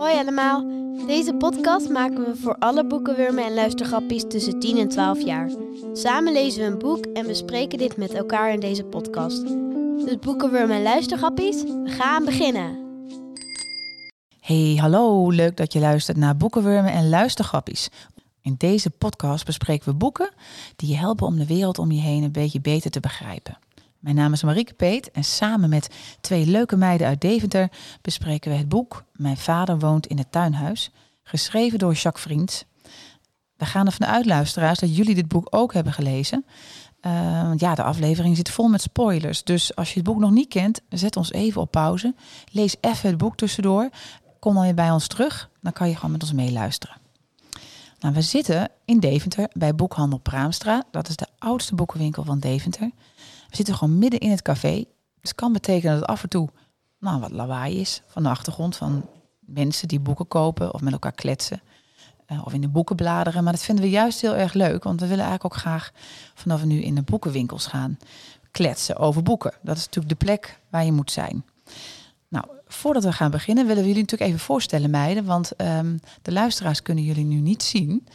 Hoi allemaal. Deze podcast maken we voor alle boekenwurmen en luistergrappies tussen 10 en 12 jaar. Samen lezen we een boek en bespreken dit met elkaar in deze podcast. Dus boekenwurmen en luistergrappies, we gaan beginnen. Hey, hallo. Leuk dat je luistert naar Boekenwurmen en Luistergrappies. In deze podcast bespreken we boeken die je helpen om de wereld om je heen een beetje beter te begrijpen. Mijn naam is Marieke Peet en samen met twee leuke meiden uit Deventer bespreken we het boek Mijn vader woont in het tuinhuis, geschreven door Jacques Vriends. We gaan ervan uit, luisteraars, dat jullie dit boek ook hebben gelezen. Uh, ja, de aflevering zit vol met spoilers. Dus als je het boek nog niet kent, zet ons even op pauze. Lees even het boek tussendoor. Kom dan weer bij ons terug. Dan kan je gewoon met ons meeluisteren. Nou, we zitten in Deventer bij Boekhandel Praamstra. Dat is de oudste boekenwinkel van Deventer. We zitten gewoon midden in het café. Dus het kan betekenen dat af en toe nou, wat lawaai is van de achtergrond van mensen die boeken kopen of met elkaar kletsen. Uh, of in de boeken bladeren. Maar dat vinden we juist heel erg leuk. Want we willen eigenlijk ook graag vanaf nu in de boekenwinkels gaan kletsen over boeken. Dat is natuurlijk de plek waar je moet zijn. Nou, voordat we gaan beginnen willen we jullie natuurlijk even voorstellen, meiden. Want um, de luisteraars kunnen jullie nu niet zien.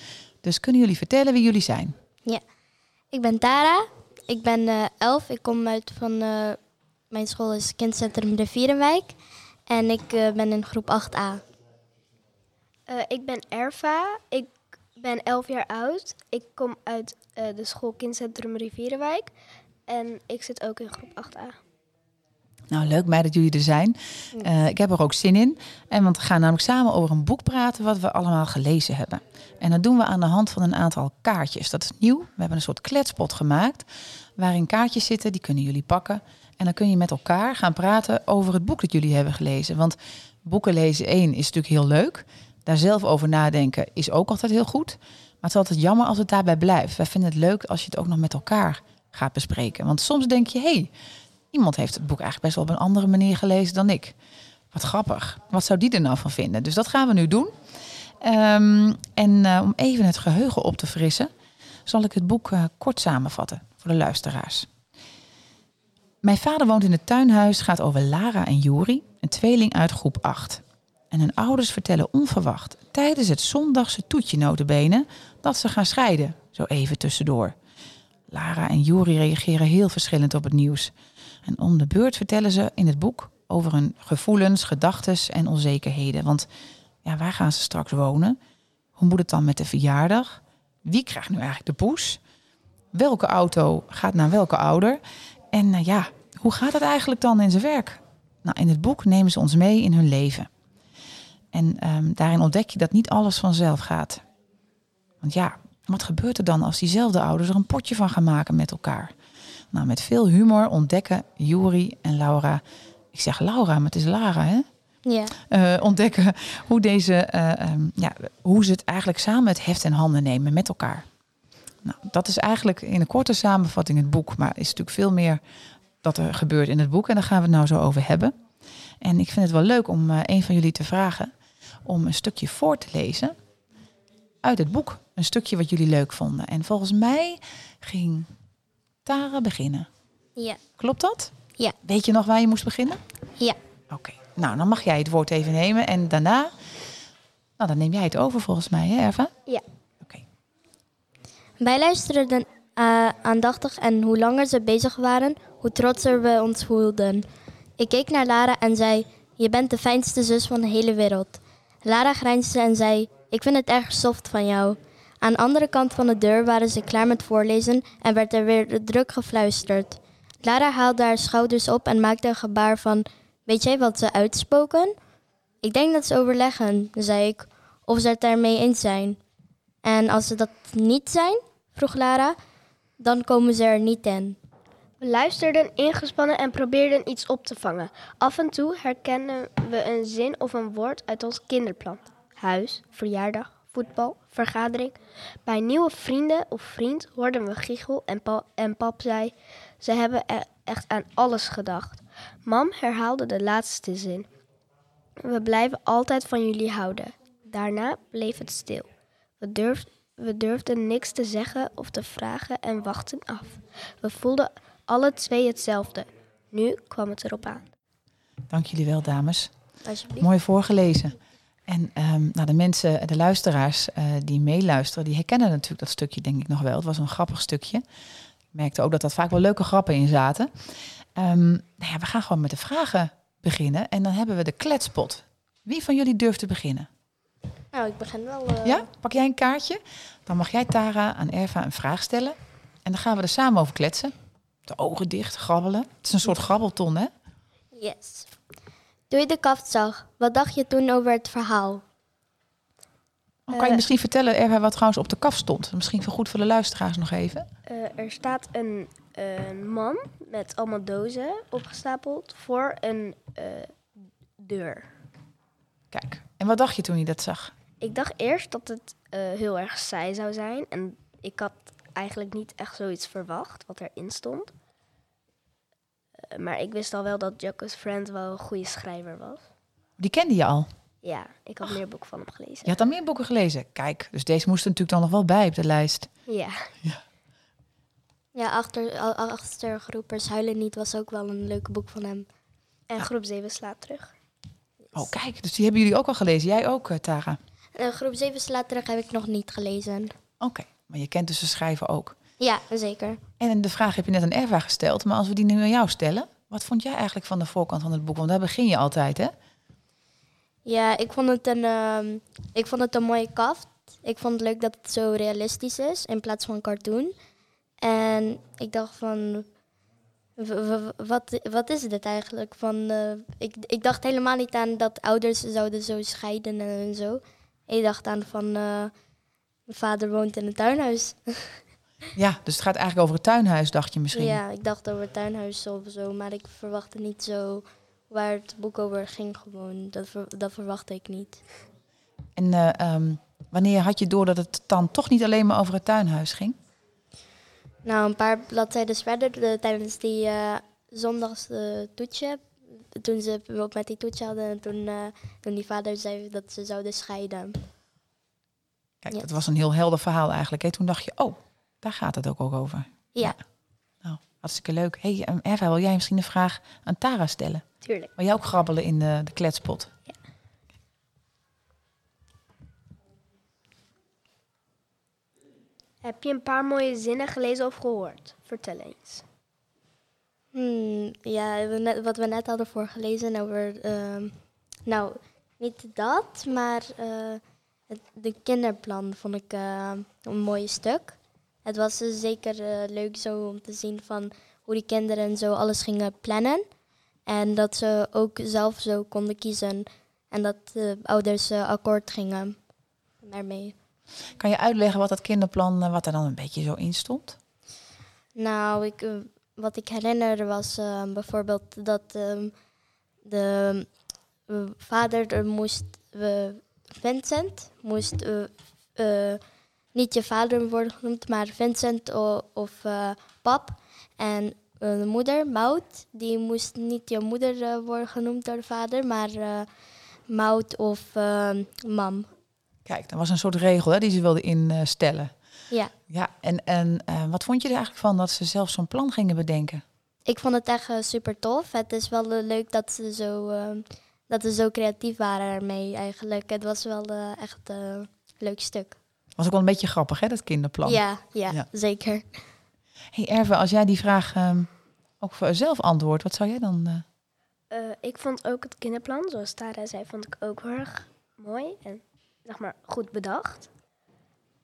Dus kunnen jullie vertellen wie jullie zijn? Ja, ik ben Tara. Ik ben uh, elf. Ik kom uit van... Uh, mijn school is Kindcentrum de Vierenwijk. En ik uh, ben in groep 8a. ik ben Erva. Ik ben 11 jaar oud. Ik kom uit de school Kindcentrum Rivierenwijk. En ik zit ook in groep 8a. Nou, leuk mij dat jullie er zijn. Uh, ik heb er ook zin in. En want we gaan namelijk samen over een boek praten wat we allemaal gelezen hebben. En dat doen we aan de hand van een aantal kaartjes. Dat is nieuw. We hebben een soort kletspot gemaakt waarin kaartjes zitten. Die kunnen jullie pakken. En dan kun je met elkaar gaan praten over het boek dat jullie hebben gelezen. Want boeken lezen één is natuurlijk heel leuk. Daar zelf over nadenken is ook altijd heel goed. Maar het is altijd jammer als het daarbij blijft. Wij vinden het leuk als je het ook nog met elkaar gaat bespreken. Want soms denk je, hé, hey, iemand heeft het boek eigenlijk best wel op een andere manier gelezen dan ik. Wat grappig. Wat zou die er nou van vinden? Dus dat gaan we nu doen. Um, en uh, om even het geheugen op te frissen, zal ik het boek uh, kort samenvatten voor de luisteraars. Mijn vader woont in het tuinhuis gaat over Lara en Juri, een tweeling uit groep 8. En hun ouders vertellen onverwacht tijdens het zondagse toetje notenbenen dat ze gaan scheiden, zo even tussendoor. Lara en Juri reageren heel verschillend op het nieuws. En om de beurt vertellen ze in het boek over hun gevoelens, gedachten en onzekerheden. Want ja, waar gaan ze straks wonen? Hoe moet het dan met de verjaardag? Wie krijgt nu eigenlijk de poes? Welke auto gaat naar welke ouder? En uh, ja, hoe gaat het eigenlijk dan in zijn werk? Nou, in het boek nemen ze ons mee in hun leven. En um, daarin ontdek je dat niet alles vanzelf gaat. Want ja, wat gebeurt er dan als diezelfde ouders er een potje van gaan maken met elkaar? Nou, met veel humor ontdekken Juri en Laura. Ik zeg Laura, maar het is Lara, hè? Ja. Uh, ontdekken hoe, deze, uh, um, ja, hoe ze het eigenlijk samen het heft in handen nemen met elkaar. Nou, dat is eigenlijk in een korte samenvatting het boek. Maar is natuurlijk veel meer dat er gebeurt in het boek. En daar gaan we het nou zo over hebben. En ik vind het wel leuk om uh, een van jullie te vragen om een stukje voor te lezen uit het boek. Een stukje wat jullie leuk vonden. En volgens mij ging Tara beginnen. Ja. Klopt dat? Ja. Weet je nog waar je moest beginnen? Ja. Oké. Okay. Nou, dan mag jij het woord even nemen. En daarna, nou, dan neem jij het over volgens mij, hè, Erva? Ja. Oké. Okay. Wij luisterden uh, aandachtig en hoe langer ze bezig waren, hoe trotser we ons voelden. Ik keek naar Lara en zei: Je bent de fijnste zus van de hele wereld. Lara grijnsde en zei: Ik vind het erg soft van jou. Aan de andere kant van de deur waren ze klaar met voorlezen en werd er weer druk gefluisterd. Lara haalde haar schouders op en maakte een gebaar van: Weet jij wat ze uitspoken? Ik denk dat ze overleggen, zei ik, of ze het daarmee eens zijn. En als ze dat niet zijn, vroeg Lara, dan komen ze er niet in. We luisterden ingespannen en probeerden iets op te vangen. Af en toe herkennen we een zin of een woord uit ons kinderplan. Huis, verjaardag, voetbal, vergadering. Bij nieuwe vrienden of vriend hoorden we giechel en, pa en pap zei... Ze hebben e echt aan alles gedacht. Mam herhaalde de laatste zin. We blijven altijd van jullie houden. Daarna bleef het stil. We, durf, we durfden niks te zeggen of te vragen en wachten af. We voelden alle twee hetzelfde. Nu kwam het erop aan. Dank jullie wel, dames. Mooi voorgelezen. En ehm, nou, de mensen, de luisteraars eh, die meeluisteren, die herkennen natuurlijk dat stukje, denk ik nog wel. Het was een grappig stukje. Ik merkte ook dat dat vaak wel leuke grappen in zaten. Ehm, nou ja, we gaan gewoon met de vragen beginnen. En dan hebben we de kletspot. Wie van jullie durft te beginnen? Nou, ik begin wel. eh, Ja? Pak jij een kaartje? Dan mag jij Tara aan Erva een vraag stellen. En dan gaan we er samen over kletsen. De ogen dicht, grabbelen. Het is een soort grabbelton, hè? Yes. Toen je de kaft zag, wat dacht je toen over het verhaal? Kan je Eh. misschien vertellen, Erva, wat trouwens op de kaf stond. Misschien voor goed voor de luisteraars nog even. Eh, er staat een, een man met allemaal dozen opgestapeld voor een eh, deur. Kijk. En wat dacht je toen je dat zag? Ik dacht eerst dat het heel erg saai zou zijn. En ik had eigenlijk niet echt zoiets verwacht wat erin stond. Maar ik wist al wel dat Jacques Friend wel een goede schrijver was. Die kende je al. Ja, ik had meer boeken van hem gelezen. Je had al meer boeken gelezen. Kijk, dus deze moest er natuurlijk dan nog wel bij op de lijst. Ja. Ja, achter, a- Achtergroepers Huilen Niet was ook wel een leuk boek van hem. En groep 7 slaat terug. Oh, kijk. Dus die hebben jullie ook al gelezen. Jij ook, eh, Tara? Eh, groep 7 slaat terug heb ik nog niet gelezen. Oké. Maar je kent dus de schrijver ook. Ja, zeker. En de vraag heb je net aan Erva gesteld. Maar als we die nu aan jou stellen. Wat vond jij eigenlijk van de voorkant van het boek? Want daar begin je altijd, hè? Ja, ik vond het een, ehm, ik vond het een mooie kaft. Ik vond het leuk dat het zo realistisch is in plaats van cartoon. En ik dacht van, wat, wat is dit eigenlijk? Van, eh, ik, ik dacht helemaal niet aan dat ouders zouden zo scheiden en zo. Ik dacht aan van, eh, mijn vader woont in een tuinhuis. Ja, dus het gaat eigenlijk over het tuinhuis, dacht je misschien. Ja, ik dacht over het tuinhuis of zo, maar ik verwachtte niet zo waar het boek over ging gewoon. Dat, ver- dat verwachtte ik niet. En eh, ehm, wanneer had je door dat het dan toch niet alleen maar over het tuinhuis ging? Nou, een paar bladzijden verder, de- tijdens die eh zondags toetje, toen ze op met die toetje hadden en toen, eh, toen die vader zei dat ze zouden scheiden. Kijk, Ja. dat was een heel helder verhaal eigenlijk. Hè? Toen dacht je, oh, daar gaat het ook, ook over. Ja, Nou, hartstikke leuk. hey, um, Eva, wil jij misschien een vraag aan Tara stellen? Tuurlijk. Wil jij ook grabbelen in de, de kletspot? Heb je een paar mooie zinnen gelezen of gehoord? Vertel eens. Hmm, ja we net- wat we net hadden voorgelezen over, ehm, nou, niet dat, maar eh, het de kinderplan vond ik eh, een mooi stuk. Het was dus zeker eh, leuk zo om te zien van hoe die kinderen zo alles gingen plannen. En dat ze ook zelf zo konden kiezen. En dat de ouders eh, akkoord gingen daarmee. Kan je uitleggen wat dat kinderplan, eh, wat er dan een beetje zo in stond? Nou, ik, eh, wat ik herinner was eh, bijvoorbeeld dat ehm, de eh, vader er moest, eh, Vincent, moest eh, eh, niet je vader worden genoemd, maar Vincent of eh, pap. En eh, de moeder, Maud, die moest niet je moeder eh, worden genoemd door de vader, maar Maud of mam. Kijk, dat was een soort regel hè, die ze wilden instellen. Ja. Ja, en, en wat vond je er eigenlijk van dat ze zelf zo'n plan gingen bedenken? Ik vond het echt super tof. Het is wel leuk dat ze zo, dat ze zo creatief waren ermee eigenlijk. Het was wel echt een leuk stuk. Was ook wel een beetje grappig, hè, dat kinderplan. Ja, ja, Ja. zeker. Hey Erve, als jij die vraag ehm, ook voor zelf antwoordt, wat zou jij dan... eh, Eh, ik vond ook het kinderplan, zoals Tara zei, vond ik ook heel erg mooi en zeg maar goed bedacht.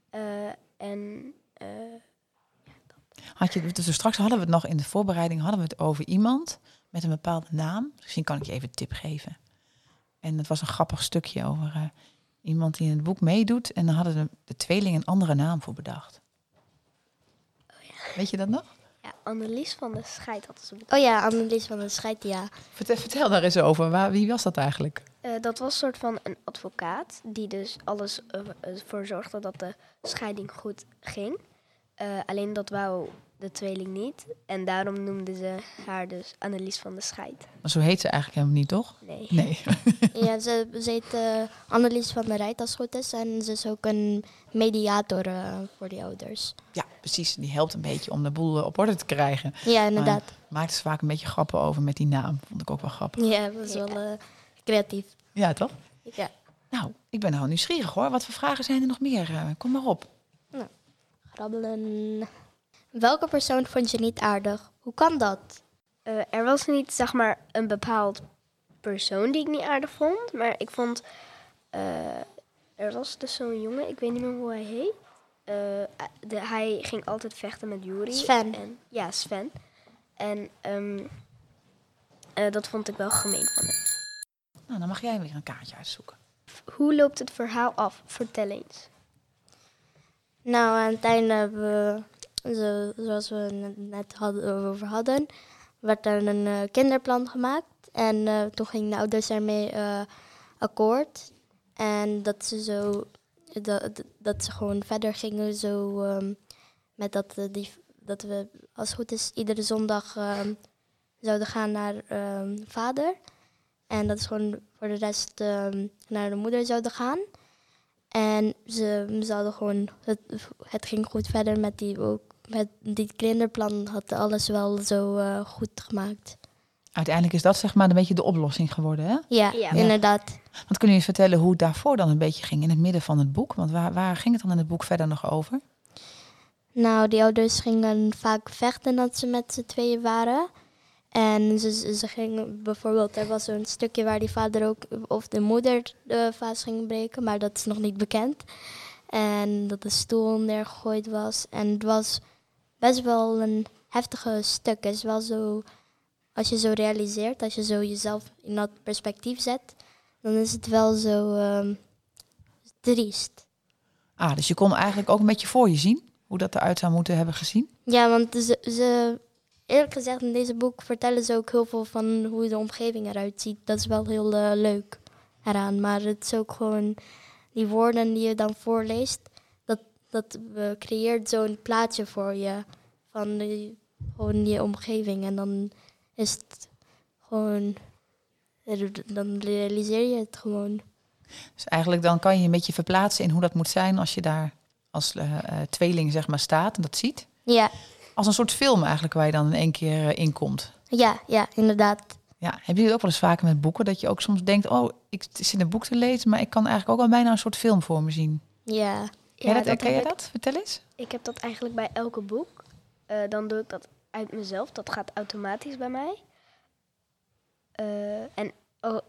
Eh, en Had je, dus straks hadden we het nog in de voorbereiding hadden we het over iemand met een bepaalde naam. Misschien kan ik je even een tip geven. En het was een grappig stukje over iemand die in het boek meedoet. En dan hadden de, de tweeling een andere naam voor bedacht. Weet je dat nog? ja, Annelies van de Scheid hadden ze bedacht. Oh ja, Annelies van de Scheid, ja. Vertel, vertel daar eens over. Waar, wie was dat eigenlijk? Eh, dat was een soort van een advocaat die dus alles eh, ervoor zorgde dat de scheiding goed ging. Eh, alleen dat wou de tweeling niet. En daarom noemden ze haar dus Annelies van de Scheid. Maar zo heet ze eigenlijk helemaal niet, toch? Nee. Nee. ja ze, ze heet eh, Annelies van der Rijt als het goed is. En ze is ook een mediator eh, voor die ouders. Ja, precies. Die helpt een beetje om de boel eh, op orde te krijgen. Ja, inderdaad. Maakte ze vaak een beetje grappen over met die naam. Vond ik ook wel grappig. Ja, dat was wel eh, creatief. Ja, toch? Ja. Nou, ik ben nou nieuwsgierig hoor. Wat voor vragen zijn er nog meer? Eh, kom maar op. Grabbelen. Welke persoon vond je niet aardig? Hoe kan dat? Eh, er was niet, zeg maar, een bepaald persoon die ik niet aardig vond. Maar ik vond... eh, er was dus zo'n jongen, ik weet niet meer hoe hij heet. Eh, de, hij ging altijd vechten met Yuri. Sven. En, ja, Sven. En ehm, eh, dat vond ik wel gemeen van hem. Nou, dan mag jij weer een kaartje uitzoeken. Hoe loopt het verhaal af? Vertel eens. Nou, aan het einde hebben we, zo, zoals we het net hadden, over hadden, werd er een eh, kinderplan gemaakt. En eh, toen gingen de ouders ermee eh, akkoord. En dat ze zo, dat, dat ze gewoon verder gingen zo ehm, met dat, die, dat we, als het goed is, iedere zondag ehm, zouden gaan naar ehm, vader. En dat is gewoon voor de rest naar de moeder zouden gaan. En ze, ze hadden gewoon, het, het ging goed verder met die, ook, met die kinderplan had alles wel zo eh, goed gemaakt. Uiteindelijk is dat zeg maar een beetje de oplossing geworden, hè? Ja, Ja. inderdaad. Want kun je eens vertellen hoe het daarvoor dan een beetje ging in het midden van het boek? Want waar, waar ging het dan in het boek verder nog over? Nou, die ouders gingen vaak vechten dat ze met z'n tweeën waren. En ze, ze ze gingen bijvoorbeeld, er was zo'n stukje waar die vader ook, of de moeder de vaas ging breken, maar dat is nog niet bekend. En dat de stoel neergegooid was. En het was best wel een heftige stuk. Het is wel zo, als je zo realiseert, als je zo jezelf in dat perspectief zet, dan is het wel zo ehm, triest. Ah, dus je kon eigenlijk ook een beetje voor je zien hoe dat eruit zou moeten hebben gezien. Ja, want ze, ze, eerlijk gezegd, in deze boek vertellen ze ook heel veel van hoe de omgeving eruit ziet. Dat is wel heel eh, leuk eraan. Maar het is ook gewoon die woorden die je dan voorleest, dat, eh, creëert zo'n plaatje voor je van die, gewoon je omgeving. En dan is het gewoon, dan realiseer je het gewoon. Dus eigenlijk dan kan je een beetje verplaatsen in hoe dat moet zijn als je daar als eh, eh, tweeling zeg maar staat en dat ziet. Ja, Als een soort film eigenlijk waar je dan in één keer eh, in komt. ja, ja, inderdaad. Ja, heb je het ook wel eens vaker met boeken dat je ook soms denkt, oh, ik zit een boek te lezen, maar ik kan eigenlijk ook al bijna een soort film voor me zien. Ja, Ja, dat, dat ken je dat? Vertel eens. Ik heb dat eigenlijk bij elke boek. Eh, dan doe ik dat uit mezelf. Dat gaat automatisch bij mij. Eh, en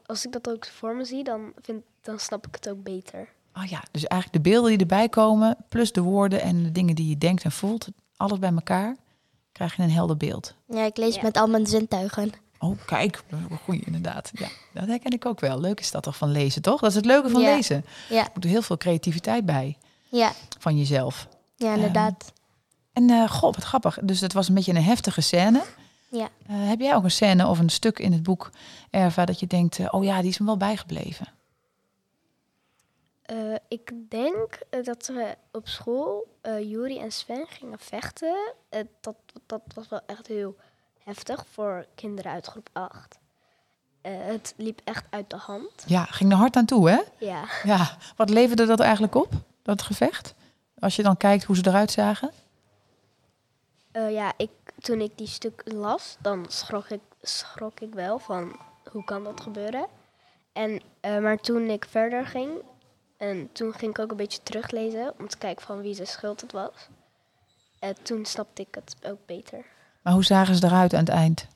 als ik dat ook voor me zie, dan, vind, dan snap ik het ook beter. Oh ja, dus eigenlijk de beelden die erbij komen, plus de woorden en de dingen die je denkt en voelt, alles bij elkaar, krijg je een helder beeld. ja ik lees Ja. met al mijn zintuigen. Oh, kijk, goed inderdaad. Ja, dat herken ik ook wel. Leuk is dat toch van lezen, toch? Dat is het leuke van Ja. lezen. Ja, Er moet heel veel creativiteit bij ja, van jezelf. ja inderdaad. En uh, goh, wat grappig. Dus het was een beetje een heftige scène. Ja. Eh, heb jij ook een scène of een stuk in het boek, Erva, dat je denkt, eh, oh ja, die is me wel bijgebleven? Eh, ik denk eh, dat we op school, eh Juri en Sven gingen vechten. Eh, dat, dat was wel echt heel heftig voor kinderen uit groep 8. Eh, het liep echt uit de hand. Ja, ging er hard aan toe, hè? Ja. Ja, wat leverde dat eigenlijk op, dat gevecht? Als je dan kijkt hoe ze eruit zagen? Eh, ja, ik, toen ik die stuk las, dan schrok ik, schrok ik wel van hoe kan dat gebeuren. En, eh, maar toen ik verder ging, en toen ging ik ook een beetje teruglezen om te kijken van wie zijn schuld het was. En toen snapte ik het ook beter. Maar hoe zagen ze eruit aan het eind?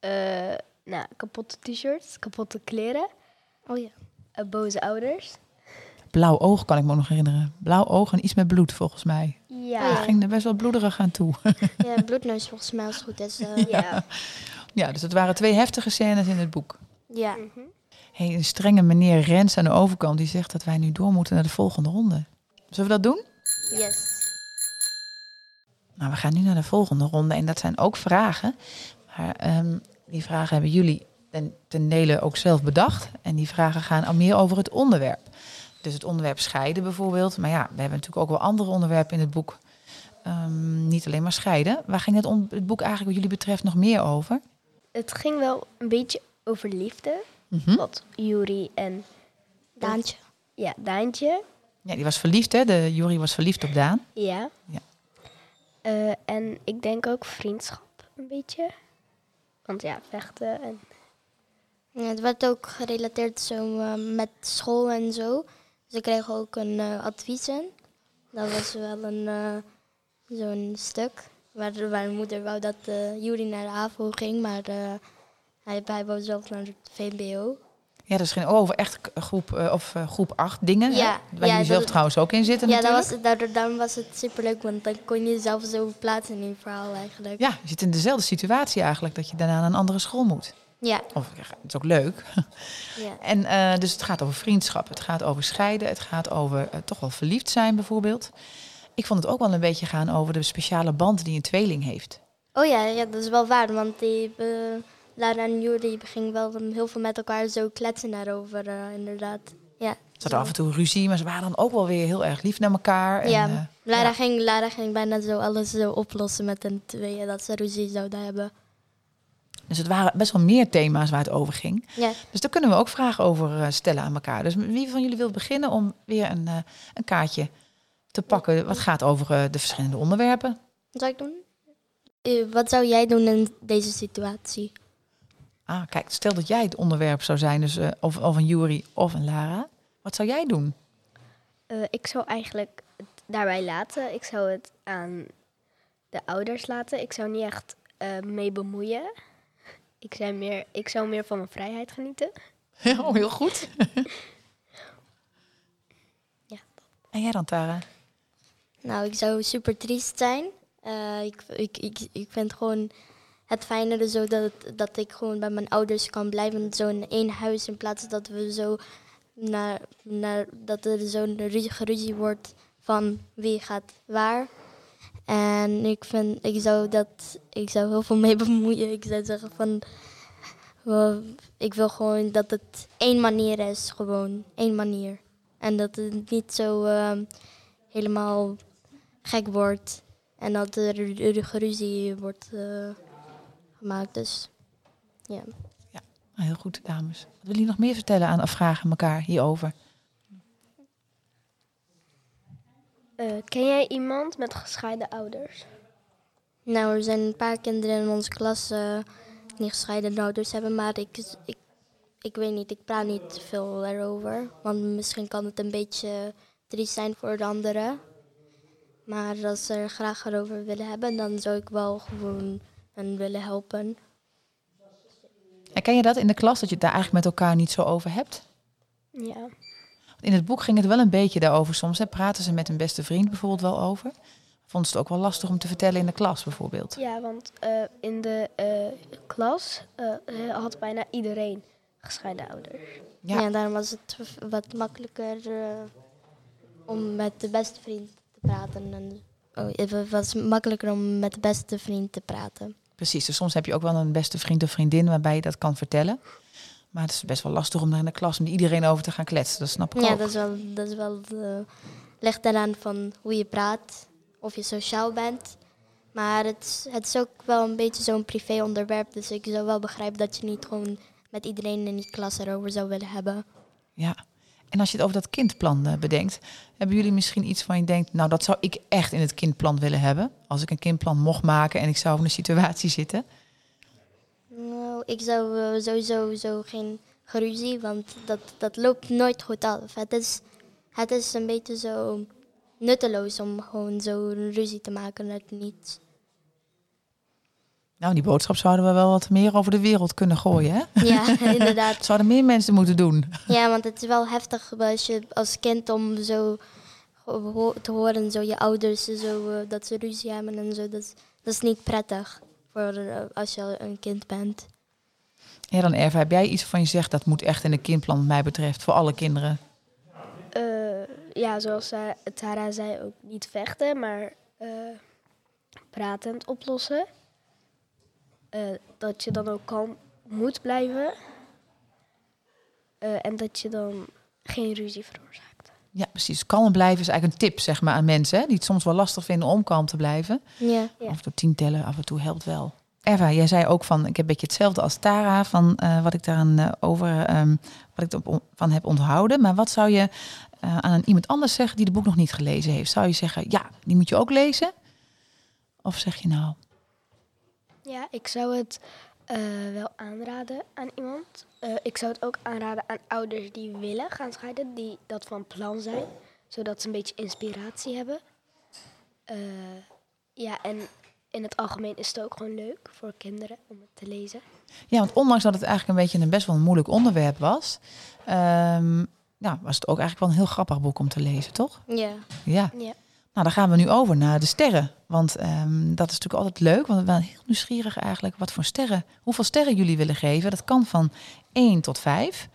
Eh, nou, kapotte t-shirts, kapotte kleren, Oh ja. boze ouders. Blauw oog kan ik me ook nog herinneren. Blauw oog en iets met bloed volgens mij. Ja, Het ging er best wel bloederig aan toe. Ja, bloedneus volgens mij als het goed is. eh, ja. Ja, dus het waren twee heftige scènes in het boek. ja. Mhm. Hey, een strenge meneer Rens aan de overkant die zegt dat wij nu door moeten naar de volgende ronde. Zullen we dat doen? Yes. Nou, we gaan nu naar de volgende ronde en dat zijn ook vragen. Maar ehm, die vragen hebben jullie ten, ten dele ook zelf bedacht. En die vragen gaan al meer over het onderwerp. Dus het onderwerp scheiden bijvoorbeeld. Maar ja, we hebben natuurlijk ook wel andere onderwerpen in het boek. Ehm, niet alleen maar scheiden. Waar ging het, on- het boek eigenlijk wat jullie betreft nog meer over? Het ging wel een beetje over liefde. Mhm. Wat Juri en Daantje. ja, Daantje. Ja, die was verliefd hè? De jury was verliefd op Daan. Ja. Ja. Eh, en ik denk ook vriendschap een beetje. Want ja, vechten en Ja, het werd ook gerelateerd zo eh, met school en zo. Ze kregen ook een eh, advies in. Dat was wel een eh, zo'n stuk. Waar waar mijn moeder wou dat uh, Jury naar de HAVO ging, maar eh, hij, hij wou zelf naar het VMBO. Ja, dat is geen over echt groep, of groep 8 dingen. Ja, hè? Waar ja, jullie zelf dat- trouwens ook in zitten Ja, dat was, daardoor, daarom was het superleuk, want dan kon je jezelf zo plaatsen in je verhaal eigenlijk. Ja, je zit in dezelfde situatie eigenlijk, dat je daarna naar een andere school moet. Ja, Of het is ook leuk. ja. En eh, dus het gaat over vriendschap, het gaat over scheiden, het gaat over eh, toch wel verliefd zijn bijvoorbeeld. Ik vond het ook wel een beetje gaan over de speciale band die een tweeling heeft. Oh ja, ja, dat is wel waar, want die, Lara en Jury gingen wel heel veel met elkaar zo kletsen daarover, eh, inderdaad. Ja, Ze hadden af en toe ruzie, maar ze waren dan ook wel weer heel erg lief naar elkaar. En, ja, Lara, ja. Ging, Lara ging bijna zo alles zo oplossen met een tweeën, dat ze ruzie zouden hebben. Dus het waren best wel meer thema's waar het over ging. Ja, Dus daar kunnen we ook vragen over eh, stellen aan elkaar. Dus wie van jullie wil beginnen om weer een, eh, een kaartje te pakken wat gaat over eh, de verschillende onderwerpen? wat zou ik doen? Wat zou jij doen in deze situatie? Ah, kijk, stel dat jij het onderwerp zou zijn, dus of, of een Jury of een Lara. Wat zou jij doen? Ik zou eigenlijk het daarbij laten. Ik zou het aan de ouders laten. Ik zou niet echt mee bemoeien. Ik zou, meer, ik zou meer van mijn vrijheid genieten. Oh, heel goed. Ja. En jij dan, Tara? Nou, ik zou super triest zijn. Eh, ik, ik, ik, ik vind gewoon het fijnere zo dat, dat ik gewoon bij mijn ouders kan blijven. Zo in één huis in plaats dat we zo naar, naar dat er zo'n ru- geruzie wordt van wie gaat waar. En ik vind, ik zou dat, ik zou heel veel mee bemoeien. Ik zou zeggen van, ik wil gewoon dat het één manier is, gewoon één manier. En dat het niet zo ehm, helemaal gek wordt en dat er ru- ru- geruzie wordt eh, gemaakt. Dus ja. Nou, heel goed, dames. Wat wil je nog meer vertellen aan vragen elkaar hierover? Ken jij iemand met gescheiden ouders? Nou, er zijn een paar kinderen in onze klas eh, die gescheiden ouders hebben, maar ik, ik, ik weet niet, ik praat niet veel erover. Want misschien kan het een beetje triest zijn voor de anderen. Maar als ze er graag erover willen hebben, dan zou ik wel gewoon hen willen helpen. En ken je dat in de klas, dat je het daar eigenlijk met elkaar niet zo over hebt? Ja. In het boek ging het wel een beetje daarover soms. Hè. Praten ze met een beste vriend bijvoorbeeld wel over? Vond ze het ook wel lastig om te vertellen in de klas bijvoorbeeld? Ja, want eh, in de eh, klas eh, had bijna iedereen gescheiden ouders. Ja. Ja, daarom was het wat makkelijker eh, om met de beste vriend te praten. En, oh, het was makkelijker om met de beste vriend te praten. Precies, dus soms heb je ook wel een beste vriend of vriendin waarbij je dat kan vertellen. Maar het is best wel lastig om daar in de klas met iedereen over te gaan kletsen. Dat snap ik Ja, ook. dat is wel, dat is wel eh, ligt eraan van hoe je praat, of je sociaal bent. Maar het, is- het is ook wel een beetje zo'n privé onderwerp. Dus ik zou wel begrijpen dat je niet gewoon met iedereen in die klas erover zou willen hebben. Ja. En als je het over dat kindplan eh, bedenkt, hebben jullie misschien iets van je denkt, nou dat zou ik echt in het kindplan willen hebben. Als ik een kindplan mocht maken en ik zou in een situatie zitten. Nou, ik zou eh, sowieso zo geen geruzie, want dat, dat loopt nooit goed af. Het is, het is een beetje zo nutteloos om gewoon zo een ruzie te maken uit niets. Nou, die boodschap zouden we wel wat meer over de wereld kunnen gooien. Hè? Ja, inderdaad. Zouden meer mensen moeten doen. Ja, want het is wel heftig als je als kind om zo te horen, zo je ouders zo, eh, dat ze ruzie hebben en zo. Dat, is- dat is niet prettig voor eh, als je een kind bent. Ja, dan Erva, heb jij iets van je zegt, dat moet echt in een kindplan wat mij betreft, voor alle kinderen. Eh, ja, zoals uh, Tara zei, ook niet vechten, maar eh, pratend oplossen. Eh, dat je dan ook kalm moet blijven. Eh, en dat je dan geen ruzie veroorzaakt. Ja, precies. Kalm blijven is eigenlijk een tip zeg maar, aan mensen hè, die het soms wel lastig vinden om kalm te blijven. Ja. Ja. Af en toe tien tellen, af en toe helpt wel. Eva, jij zei ook van, ik heb een beetje hetzelfde als Tara, van eh, wat ik daaraan eh, over, ehm, wat ik van heb onthouden. Maar wat zou je eh, aan iemand anders zeggen die het boek nog niet gelezen heeft? Zou je zeggen, ja, die moet je ook lezen? Of zeg je nou, Ja, ik zou het wel aanraden aan iemand. Ik zou het ook aanraden aan ouders die willen gaan scheiden, die dat van plan zijn, zodat ze een beetje inspiratie hebben. Ja, en in het algemeen is het ook gewoon leuk voor kinderen om het te lezen. Ja, want ondanks dat het eigenlijk een beetje een best wel een moeilijk onderwerp was, ehm, ja, was het ook eigenlijk wel een heel grappig boek om te lezen, toch? Ja. Ja. Ja. Nou, dan gaan we nu over naar de sterren. Want ehm, dat is natuurlijk altijd leuk. Want we zijn heel nieuwsgierig eigenlijk wat voor sterren, hoeveel sterren jullie willen geven. Dat kan van 1 tot 5.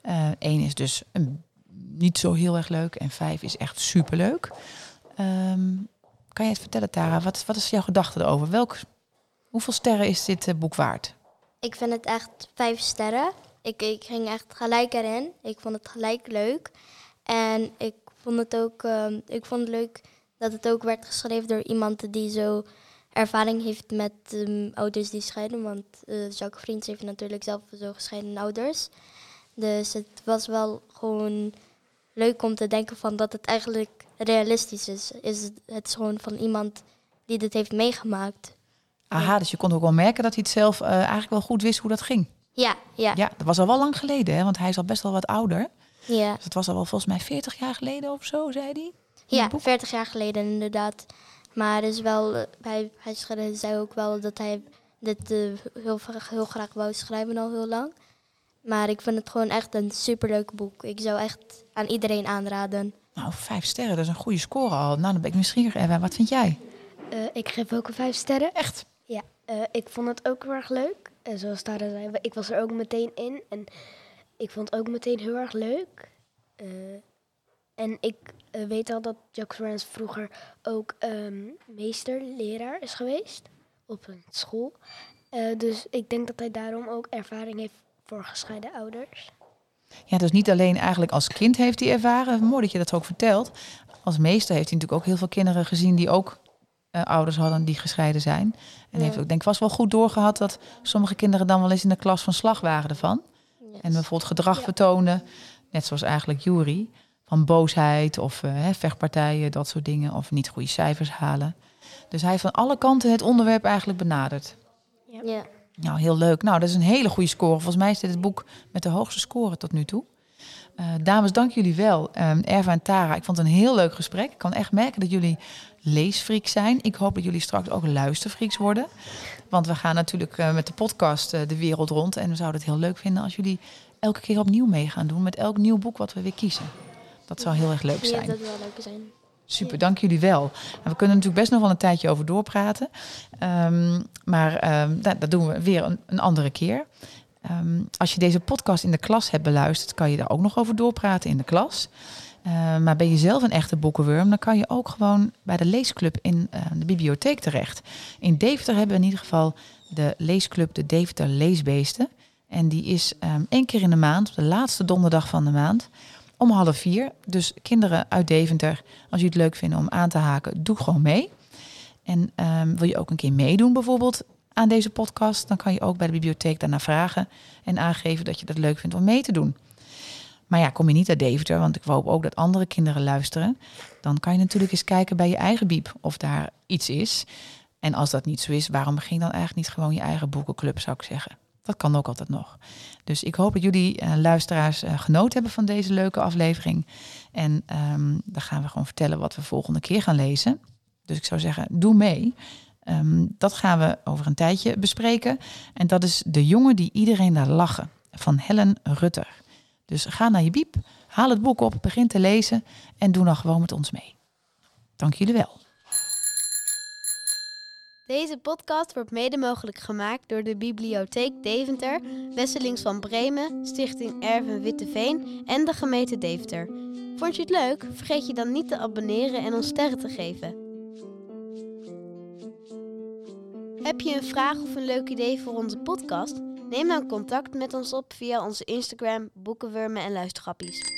Eh 1 is dus een, niet zo heel erg leuk en 5 is echt superleuk. Ehm kan je het vertellen, Tara? Wat, wat is jouw gedachte erover? Welk, hoeveel sterren is dit eh, boek waard? Ik vind het echt vijf sterren. Ik, ik ging echt gelijk erin. Ik vond het gelijk leuk. En ik vond het ook ehm, ik vond het leuk dat het ook werd geschreven door iemand die zo ervaring heeft met ehm, ouders die scheiden. Want eh Jacques Vriends heeft natuurlijk zelf zo gescheiden ouders. Dus het was wel gewoon leuk om te denken van dat het eigenlijk realistisch is. is het, het is gewoon van iemand die dit heeft meegemaakt. Aha, dus je kon ook wel merken dat hij het zelf eh, eigenlijk wel goed wist hoe dat ging. Ja, ja, Ja, dat was al wel lang geleden, hè? want hij is al best wel wat ouder. ja. Dus het was al wel volgens mij 40 jaar geleden of zo, zei hij. Ja, boek? 40 jaar geleden inderdaad. Maar is wel, eh, hij, hij zei ook wel dat hij dit eh, heel, heel graag wou schrijven al heel lang. Maar ik vind het gewoon echt een superleuk boek. Ik zou echt aan iedereen aanraden. Nou, vijf sterren, dat is een goede score al. Nou, dan ben ik nieuwsgierig. Eva, wat vind jij? Eh, ik geef ook een vijf sterren. Echt? Ja, eh, ik vond het ook heel erg leuk. En zoals Tara zei, ik was er ook meteen in. En ik vond het ook meteen heel erg leuk. Eh, en ik weet al dat Jacques Rans vroeger ook ehm, meesterleraar is geweest op een school. Dus ik denk dat hij daarom ook ervaring heeft voor gescheiden ouders. Ja, dus niet alleen eigenlijk als kind heeft hij ervaren. Mooi dat je dat ook vertelt. Als meester heeft hij natuurlijk ook heel veel kinderen gezien die ook eh, ouders hadden die gescheiden zijn. En Ja. heeft ook denk ik vast wel goed doorgehad dat sommige kinderen dan wel eens in de klas van slag waren ervan. En bijvoorbeeld gedrag Ja. vertonen, net zoals eigenlijk Jury, van boosheid of hè, vechtpartijen, dat soort dingen, of niet goede cijfers halen. Dus hij heeft van alle kanten het onderwerp eigenlijk benaderd. Ja. Nou, heel leuk. Nou, dat is een hele goede score. Volgens mij is dit het boek met de hoogste score tot nu toe. Eh, dames, dank jullie wel. Ehm Erva en Tara, ik vond het een heel leuk gesprek. Ik kan echt merken dat jullie leesfreaks zijn. Ik hoop dat jullie straks ook luisterfreaks worden. Want we gaan natuurlijk eh, met de podcast eh, de wereld rond. En we zouden het heel leuk vinden als jullie elke keer opnieuw mee gaan doen met elk nieuw boek wat we weer kiezen. Dat zou heel erg leuk Ja, zijn. dat zou leuk zijn. Super, dank jullie wel. En we kunnen natuurlijk best nog wel een tijdje over doorpraten. Ehm, maar ehm, dat, doen we weer een, andere keer. Ehm, als je deze podcast in de klas hebt beluisterd, kan je daar ook nog over doorpraten in de klas. Maar ben je zelf een echte boekenworm, dan kan je ook gewoon bij de leesclub in eh, de bibliotheek terecht. In Deventer hebben we in ieder geval de leesclub de Deventer Leesbeesten. En die is één keer in de maand, op de laatste donderdag van de maand, om half vier. Dus kinderen uit Deventer, als je het leuk vindt om aan te haken, doe gewoon mee. En ehm, wil je ook een keer meedoen bijvoorbeeld aan deze podcast, dan kan je ook bij de bibliotheek daarna vragen en aangeven dat je dat leuk vindt om mee te doen. Maar ja, kom je niet uit Deventer, want ik hoop ook dat andere kinderen luisteren. Dan kan je natuurlijk eens kijken bij je eigen bieb of daar iets is. En als dat niet zo is, waarom begin dan eigenlijk niet gewoon je eigen boekenclub, zou ik zeggen. Dat kan ook altijd nog. Dus ik hoop dat jullie eh, luisteraars eh, genoten hebben van deze leuke aflevering. En ehm, dan gaan we gewoon vertellen wat we volgende keer gaan lezen. Dus ik zou zeggen, doe mee. Ehm, dat gaan we over een tijdje bespreken. En dat is De jongen die iedereen laat lachen van Helen Rutter. Dus ga naar je biep, haal het boek op, begin te lezen en doe dan gewoon met ons mee. Dank jullie wel. Deze podcast wordt mede mogelijk gemaakt door de Bibliotheek Deventer, Wesselings van Bremen, Stichting Erven Witteveen en de gemeente Deventer. Vond je het leuk? Vergeet je dan niet te abonneren en ons sterren te geven. Heb je een vraag of een leuk idee voor onze podcast? Neem dan contact met ons op via onze Instagram Boekenwurmen en Luistergrappies.